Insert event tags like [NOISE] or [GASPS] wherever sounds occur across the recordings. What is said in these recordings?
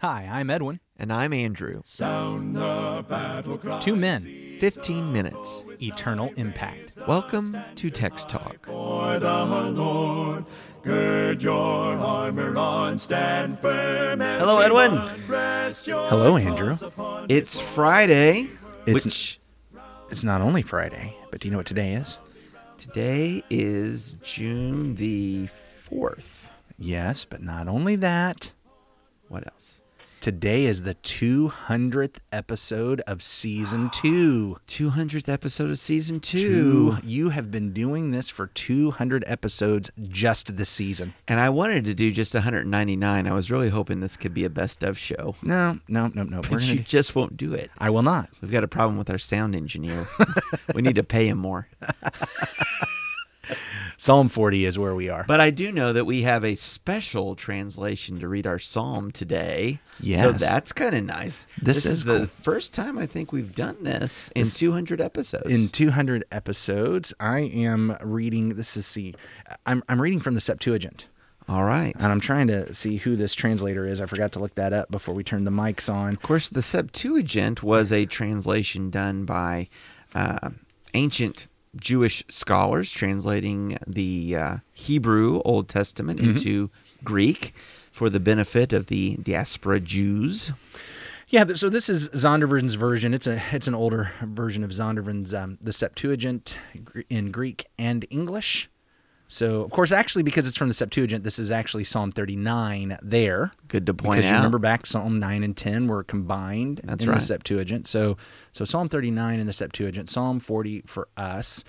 Hi, I'm Edwin. And I'm Andrew. Two men, 15 minutes. eternal impact. Welcome to Text Talk. Hello, Edwin. Hello, Andrew. It's Friday, It's- which It's not only Friday, but do you know what today is? today is June the 4th. Yes, but not only that. What else? Today is the 200th episode of season [GASPS] two. 200th episode of season Two. two. You have been doing this for 200 episodes just this season. And I wanted to do just 199. I was really hoping this could be a best of show. No, no, no, no. But you do- just won't do it. I will not. We've got a problem with our sound engineer. [LAUGHS] we need to pay him more. [LAUGHS] Psalm 40 is where we are. But I do know that we have a special translation to read our psalm today. Yeah. So that's kind of nice. This This, is is, the cool. first time I think we've done this in 200 episodes. in 200 episodes, I am reading. This is see, I'm I'm reading from the Septuagint, All right. and I'm trying to see who this translator is. I forgot to look that up before we turned the mics on. Of course, the Septuagint was a translation done by uh, ancient Jewish scholars translating the uh, Hebrew Old Testament into Greek for the benefit of the diaspora Jews. Yeah, so this is Zondervan's version. It's a it's an older version of Zondervan's um, the Septuagint in Greek and English. So of course, actually, because it's from the Septuagint, this is actually Psalm 39 there. Good to point because you out. remember back Psalm 9 and 10 were combined That's in right. the Septuagint. So so Psalm 39 in the Septuagint, Psalm 40 for us.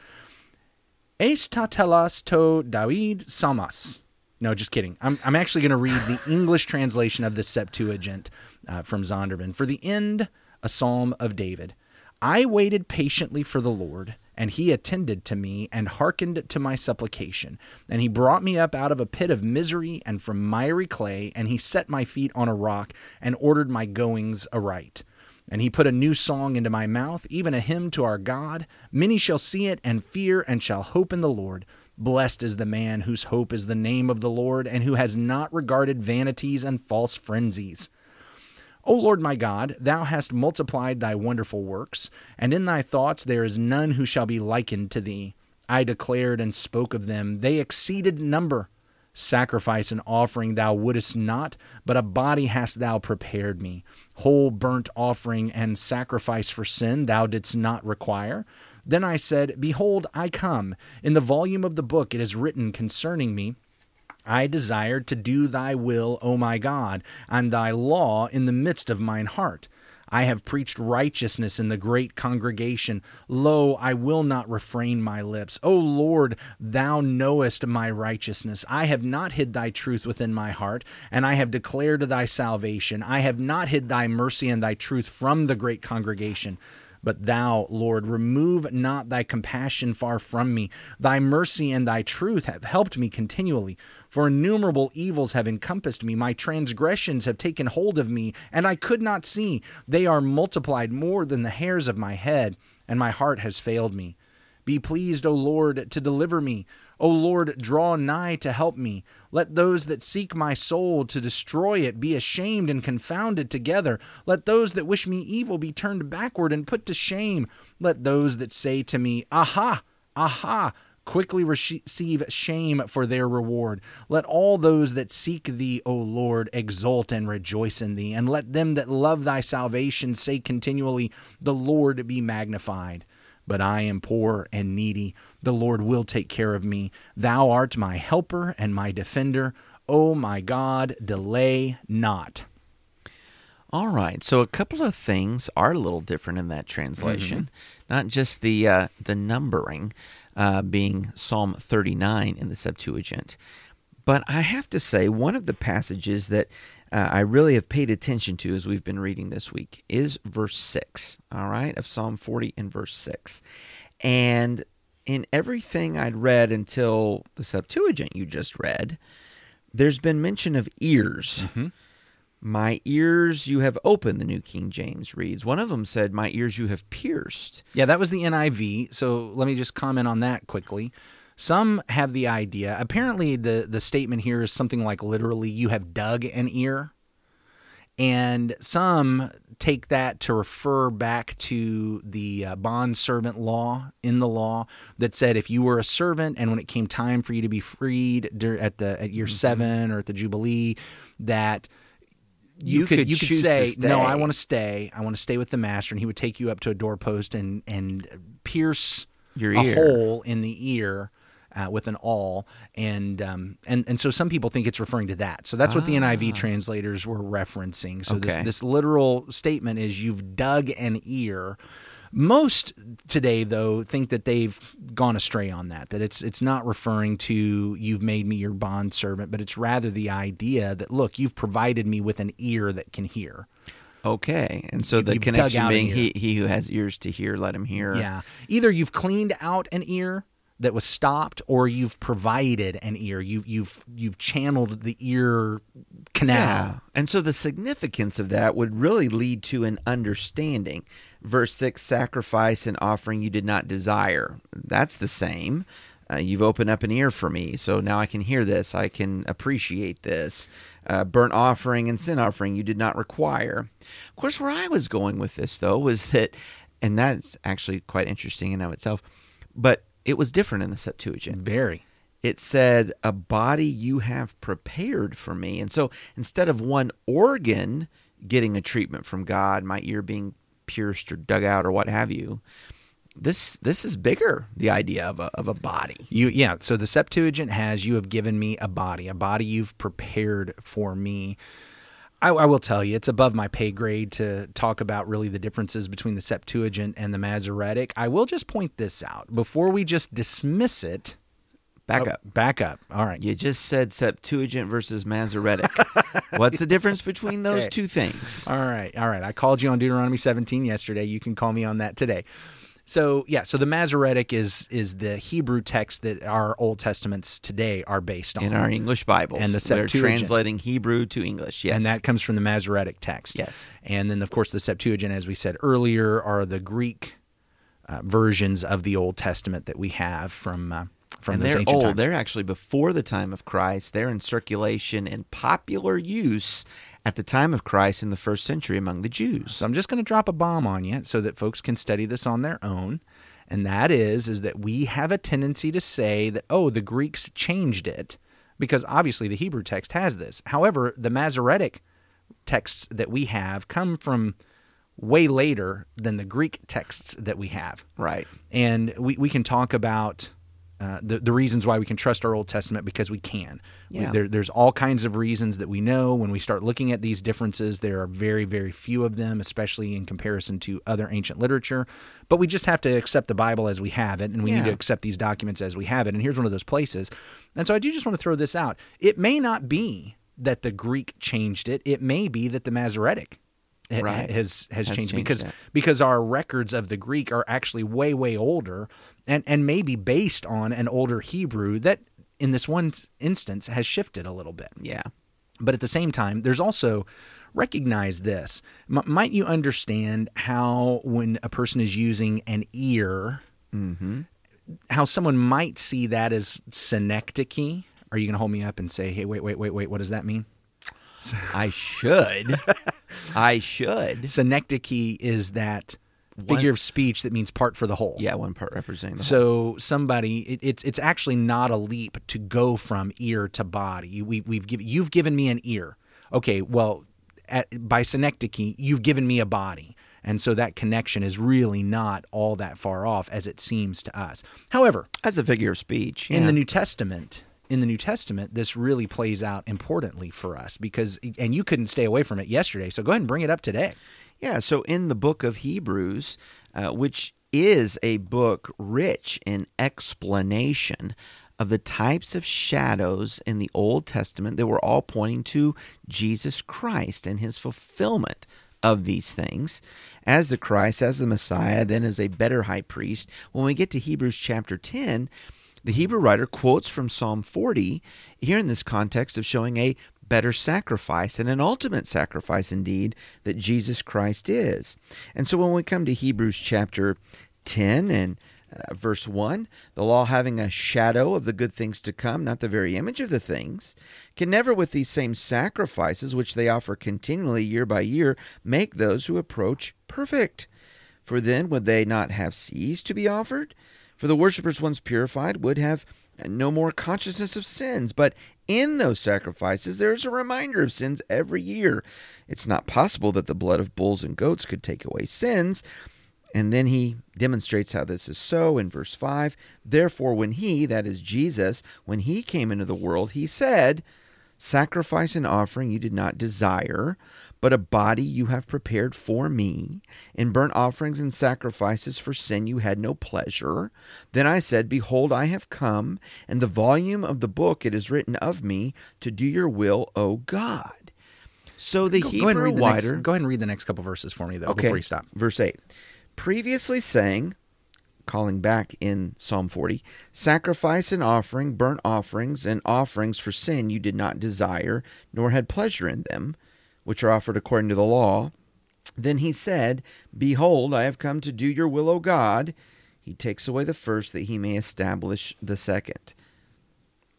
Eis ta telas to David samas. No, just kidding. I'm, I'm actually going to read the English translation of the Septuagint uh, from Zondervan. For the end, a psalm of David. I waited patiently for the Lord, and he attended to me and hearkened to my supplication. And he brought me up out of a pit of misery and from miry clay, and he set my feet on a rock and ordered my goings aright. And he put a new song into my mouth, even a hymn to our God. Many shall see it and fear and shall hope in the Lord. Blessed is the man whose hope is the name of the Lord and who has not regarded vanities and false frenzies. O Lord my God, thou hast multiplied thy wonderful works, and in thy thoughts there is none who shall be likened to thee. I declared and spoke of them, they exceeded number. Sacrifice and offering thou wouldest not, but a body hast thou prepared me. Whole burnt offering and sacrifice for sin thou didst not require. Then I said, Behold, I come. In the volume of the book it is written concerning me. I desired to do thy will, O my God, and thy law in the midst of mine heart. I have preached righteousness in the great congregation. Lo, I will not refrain my lips. O Lord, thou knowest my righteousness. I have not hid thy truth within my heart, and I have declared thy salvation. I have not hid thy mercy and thy truth from the great congregation. But thou, Lord, remove not thy compassion far from me. Thy mercy and thy truth have helped me continually. For innumerable evils have encompassed me. My transgressions have taken hold of me, and I could not see. They are multiplied more than the hairs of my head, and my heart has failed me. Be pleased, O Lord, to deliver me. O Lord, draw nigh to help me. Let those that seek my soul to destroy it be ashamed and confounded together. Let those that wish me evil be turned backward and put to shame. Let those that say to me, Aha, aha, quickly receive shame for their reward. Let all those that seek thee, O Lord, exult and rejoice in thee. And let them that love thy salvation say continually, The Lord be magnified but I am poor and needy. The Lord will take care of me. Thou art my helper and my defender. O my God, delay not. All right. So a couple of things are a little different in that translation. Not just the uh, the numbering uh, being Psalm 39 in the Septuagint, but I have to say one of the passages that uh, I really have paid attention to as we've been reading this week is verse 6, all right, of Psalm 40 and verse 6. And in everything I'd read until the Septuagint you just read, there's been mention of ears. My ears you have opened, the New King James reads. One of them said, My ears you have pierced. Yeah, that was the NIV. So let me just comment on that quickly. Some have the idea. Apparently, the the statement here is something like literally, "You have dug an ear," And some take that to refer back to the uh, bond servant law in the law that said if you were a servant and when it came time for you to be freed at the at year seven or at the jubilee, that you, You could, could you could say no, I want to stay. I want to stay with the master, and he would take you up to a doorpost and and pierce Your a ear. hole in the ear. Uh, with an awl, and um, and and so some people think it's referring to that. So that's what the NIV translators were referencing. So this Ah. Okay. this literal statement is you've dug an ear. Most today, though, think that they've gone astray on that. That it's it's not referring to you've made me your bond servant, but it's rather the idea that look, you've provided me with an ear that can hear. Okay, and so You- the connection being he he who has ears to hear, let him hear. Yeah, either you've cleaned out an ear that was stopped, or you've provided an ear. You you've you've channeled the ear canal. Yeah. And so the significance of that would really lead to an understanding. Verse 6 sacrifice and offering you did not desire. That's the same. Uh, you've opened up an ear for me, so now I can hear this. I can appreciate this. Uh, burnt offering and sin offering you did not require. Of course, where I was going with this, though, was that, and that's actually quite interesting in and of itself, but it was different in the Septuagint Very. it said, A body you have prepared for me. And so instead of one organ getting a treatment from God, my ear being pierced or dug out or what have you, this this is bigger, the idea of a, of a body. You yeah. So the Septuagint has you have given me a body, a body you've prepared for me. I, I will tell you, it's above my pay grade to talk about really the differences between the Septuagint and the Masoretic. I will just point this out before we just dismiss it. Back Oh, up. Back up. All right. You just said Septuagint versus Masoretic. [LAUGHS] What's the difference between those Okay. two things? All right, all right. I called you on Deuteronomy 17 yesterday. You can call me on that today. So yeah, so the Masoretic is is the Hebrew text that our Old Testaments today are based on, In our English Bibles. And the Septuagint They're translating Hebrew to English. Yes. and that comes from the Masoretic text. Yes. and then of course the Septuagint, as we said earlier, are the Greek uh, versions of the Old Testament that we have from uh, from and those they're ancient old. times. They're actually before the time of Christ. They're in circulation and popular use at the time of Christ in the first century among the Jews. So I'm just going to drop a bomb on you so that folks can study this on their own. And that is is that we have a tendency to say that oh the Greeks changed it because obviously the Hebrew text has this. However, the Masoretic texts that we have come from way later than the Greek texts that we have. Right. And we, we can talk about uh, the, the reasons why we can trust our Old Testament because we can. We- there, there's all kinds of reasons that we know. When we start looking at these differences, there are very, very few of them, especially in comparison to other ancient literature. But we just have to accept the Bible as we have it, and we need to accept these documents as we have it. And here's one of those places. And so I do just want to throw this out. It may not be that the Greek changed it, it may be that the Masoretic Right. has, has Has changed, changed because that. because our records of the Greek are actually way way older and and maybe based on an older Hebrew that in this one instance has shifted a little bit. Yeah. But at the same time, there's also recognize this. M- might you understand how when a person is using an ear, mm-hmm. how someone might see that as synecdoche? Are you going to hold me up and say, "Hey, wait, wait, wait, wait, what does that mean?" I should. [LAUGHS] [LAUGHS] I should. Synecdoche is that figure of speech that means part for the whole. Yeah, one part representing the So whole. somebody, it, it's it's actually not a leap to go from ear to body. We we've given you've given me an ear. Okay, well, at, by synecdoche, you've given me a body, and so that connection is really not all that far off as it seems to us. However, As a figure of speech. in the New Testament, in the New Testament, this really plays out importantly for us because, and you couldn't stay away from it yesterday. So go ahead and bring it up today. Yeah, so in the book of Hebrews, uh, which is a book rich in explanation of the types of shadows in the Old Testament that were all pointing to Jesus Christ and his fulfillment of these things as the Christ, as the Messiah, then as a better high priest. When we get to Hebrews chapter 10, the Hebrew writer quotes from Psalm 40 here in this context of showing a better sacrifice and an ultimate sacrifice indeed that Jesus Christ is. And so when we come to Hebrews chapter 10 and Uh, verse 1 The law, having a shadow of the good things to come, not the very image of the things, can never, with these same sacrifices which they offer continually year by year, make those who approach perfect. For then would they not have ceased to be offered? For the worshippers, once purified, would have no more consciousness of sins. But in those sacrifices, there is a reminder of sins every year. It's not possible that the blood of bulls and goats could take away sins. And then he demonstrates how this is so in verse 5. Therefore, when he, that is Jesus, when he came into the world, he said, Sacrifice and offering you did not desire, but a body you have prepared for me. In burnt offerings and sacrifices for sin you had no pleasure. Then I said, Behold, I have come, and the volume of the book it is written of me to do your will, O God. So the Go, Hebrew go ahead and read the writer. next, go ahead and read the next couple verses for me though Okay. before you stop. Verse 8. Previously saying, calling back in Psalm 40, sacrifice and offering, burnt offerings, and offerings for sin you did not desire, nor had pleasure in them, which are offered according to the law. Then he said, Behold, I have come to do your will, O God. He takes away the first that he may establish the second.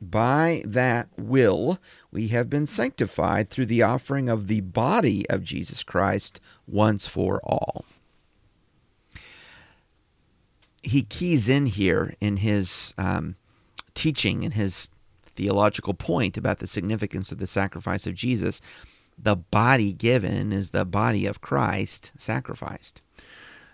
By that will we have been sanctified through the offering of the body of Jesus Christ once for all. He keys in here in his um, teaching and his theological point about the significance of the sacrifice of Jesus. The body given is the body of Christ sacrificed.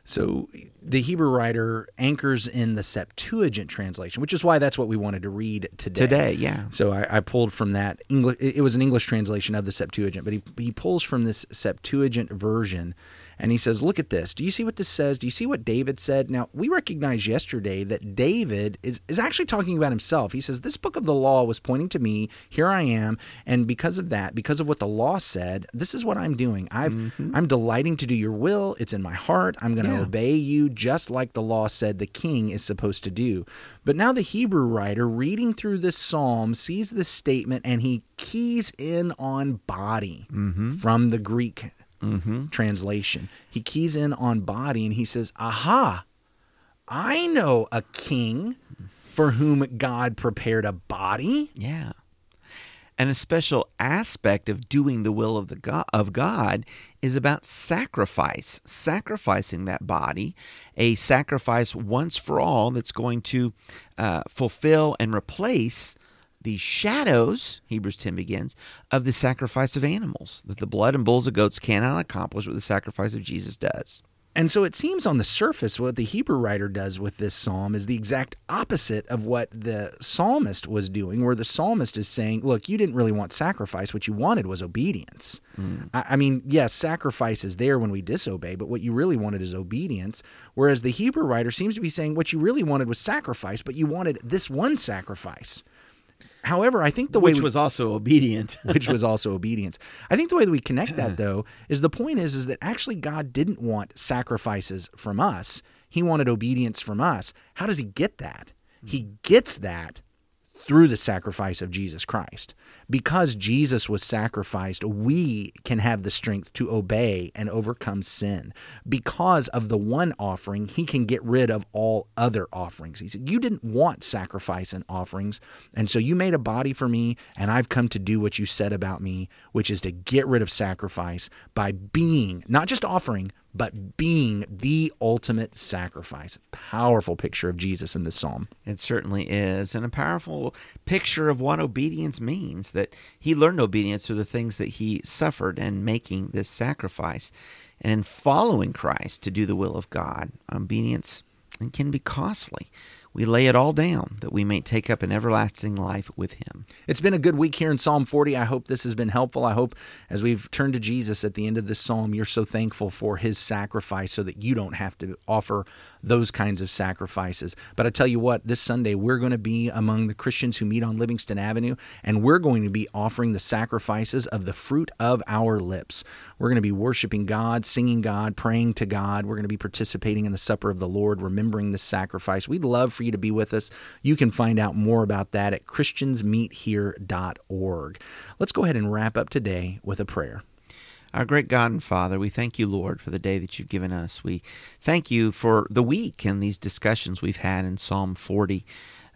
So the Hebrew writer anchors in the Septuagint translation, which is why that's what we wanted to read today. Today, yeah. So I, I pulled from that English. It was an English translation of the Septuagint, but he he pulls from this Septuagint version, and he says, "Look at this. Do you see what this says? Do you see what David said? Now we recognized yesterday that David is is actually talking about himself. He says, "This book of the law was pointing to me. Here I am, and because of that, because of what the law said, this is what I'm doing. I've mm-hmm. I'm delighting to do your will. It's in my heart. I'm going to Yeah. obey you just like the law said the king is supposed to do. But now the Hebrew writer reading through this psalm sees this statement and he keys in on body mm-hmm. from the Greek translation. He keys in on body and he says, Aha, I know a king for whom God prepared a body. Yeah. And a special aspect of doing the will of the God, of God is about sacrifice, sacrificing that body, a sacrifice once for all that's going to uh, fulfill and replace the shadows, Hebrews 10 begins, of the sacrifice of animals that the blood and bulls and goats cannot accomplish what the sacrifice of Jesus does. And so it seems on the surface what the Hebrew writer does with this psalm is the exact opposite of what the psalmist was doing, where the psalmist is saying, Look, you didn't really want sacrifice. What you wanted was obedience. Hmm. I, I mean, yes, sacrifice is there when we disobey, but what you really wanted is obedience. Whereas the Hebrew writer seems to be saying, What you really wanted was sacrifice, but you wanted this one sacrifice. However, I think the way Which we- was also obedient. [LAUGHS] which was also obedience. I think the way that we connect that [CLEARS THROAT] though is the point is is that actually God didn't want sacrifices from us. He wanted obedience from us. How does he get that? He mm. gets that through the sacrifice of Jesus Christ. Because Jesus was sacrificed, we can have the strength to obey and overcome sin. Because of the one offering, he can get rid of all other offerings. He said, You didn't want sacrifice and offerings, and so you made a body for me, and I've come to do what you said about me, which is to get rid of sacrifice by being, not just offering, but being the ultimate sacrifice. Powerful picture of Jesus in this psalm. It certainly is, and a powerful picture of what obedience means. That he learned obedience through the things that he suffered and making this sacrifice, and in following Christ to do the will of God. Obedience can be costly. We lay it all down that we may take up an everlasting life with him. It's been a good week here in Psalm 40. I hope this has been helpful. I hope as we've turned to Jesus at the end of this psalm, you're so thankful for his sacrifice so that you don't have to offer those kinds of sacrifices. But I tell you what, this Sunday we're going to be among the Christians who meet on Livingston Avenue, and we're going to be offering the sacrifices of the fruit of our lips. We're going to be worshiping God, singing God, praying to God. We're going to be participating in the supper of the Lord, remembering this sacrifice. We'd love for you to be with us. You can find out more about that at christiansmeethere.org. Let's go ahead and wrap up today with a prayer. Our great God and Father, we thank you, Lord, for the day that you've given us. We thank you for the week and these discussions we've had in Psalm 40.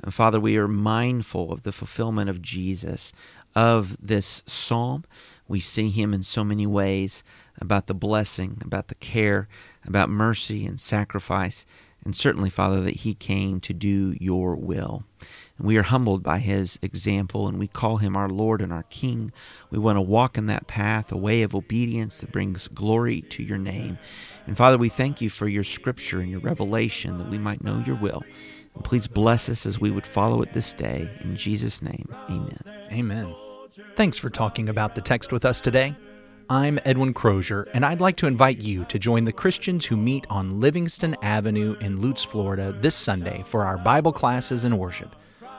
And Father, we are mindful of the fulfillment of Jesus, of this psalm. We see him in so many ways about the blessing, about the care, about mercy and sacrifice, and certainly, Father, that he came to do your will. And we are humbled by his example, and we call him our Lord and our King. We want to walk in that path, a way of obedience that brings glory to your name. And Father, we thank you for your scripture and your revelation that we might know your will. And please bless us as we would follow it this day. In Jesus' name, amen. Amen. Thanks for talking about the text with us today. I'm Edwin Crozier, and I'd like to invite you to join the Christians who meet on Livingston Avenue in Lutz, Florida this Sunday for our Bible classes and worship.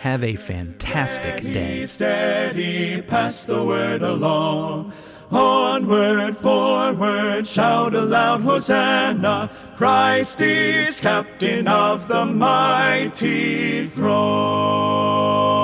Have a fantastic day. Steady, pass the word along. Onward, forward, shout aloud, Hosanna! Christ is captain of the mighty throne.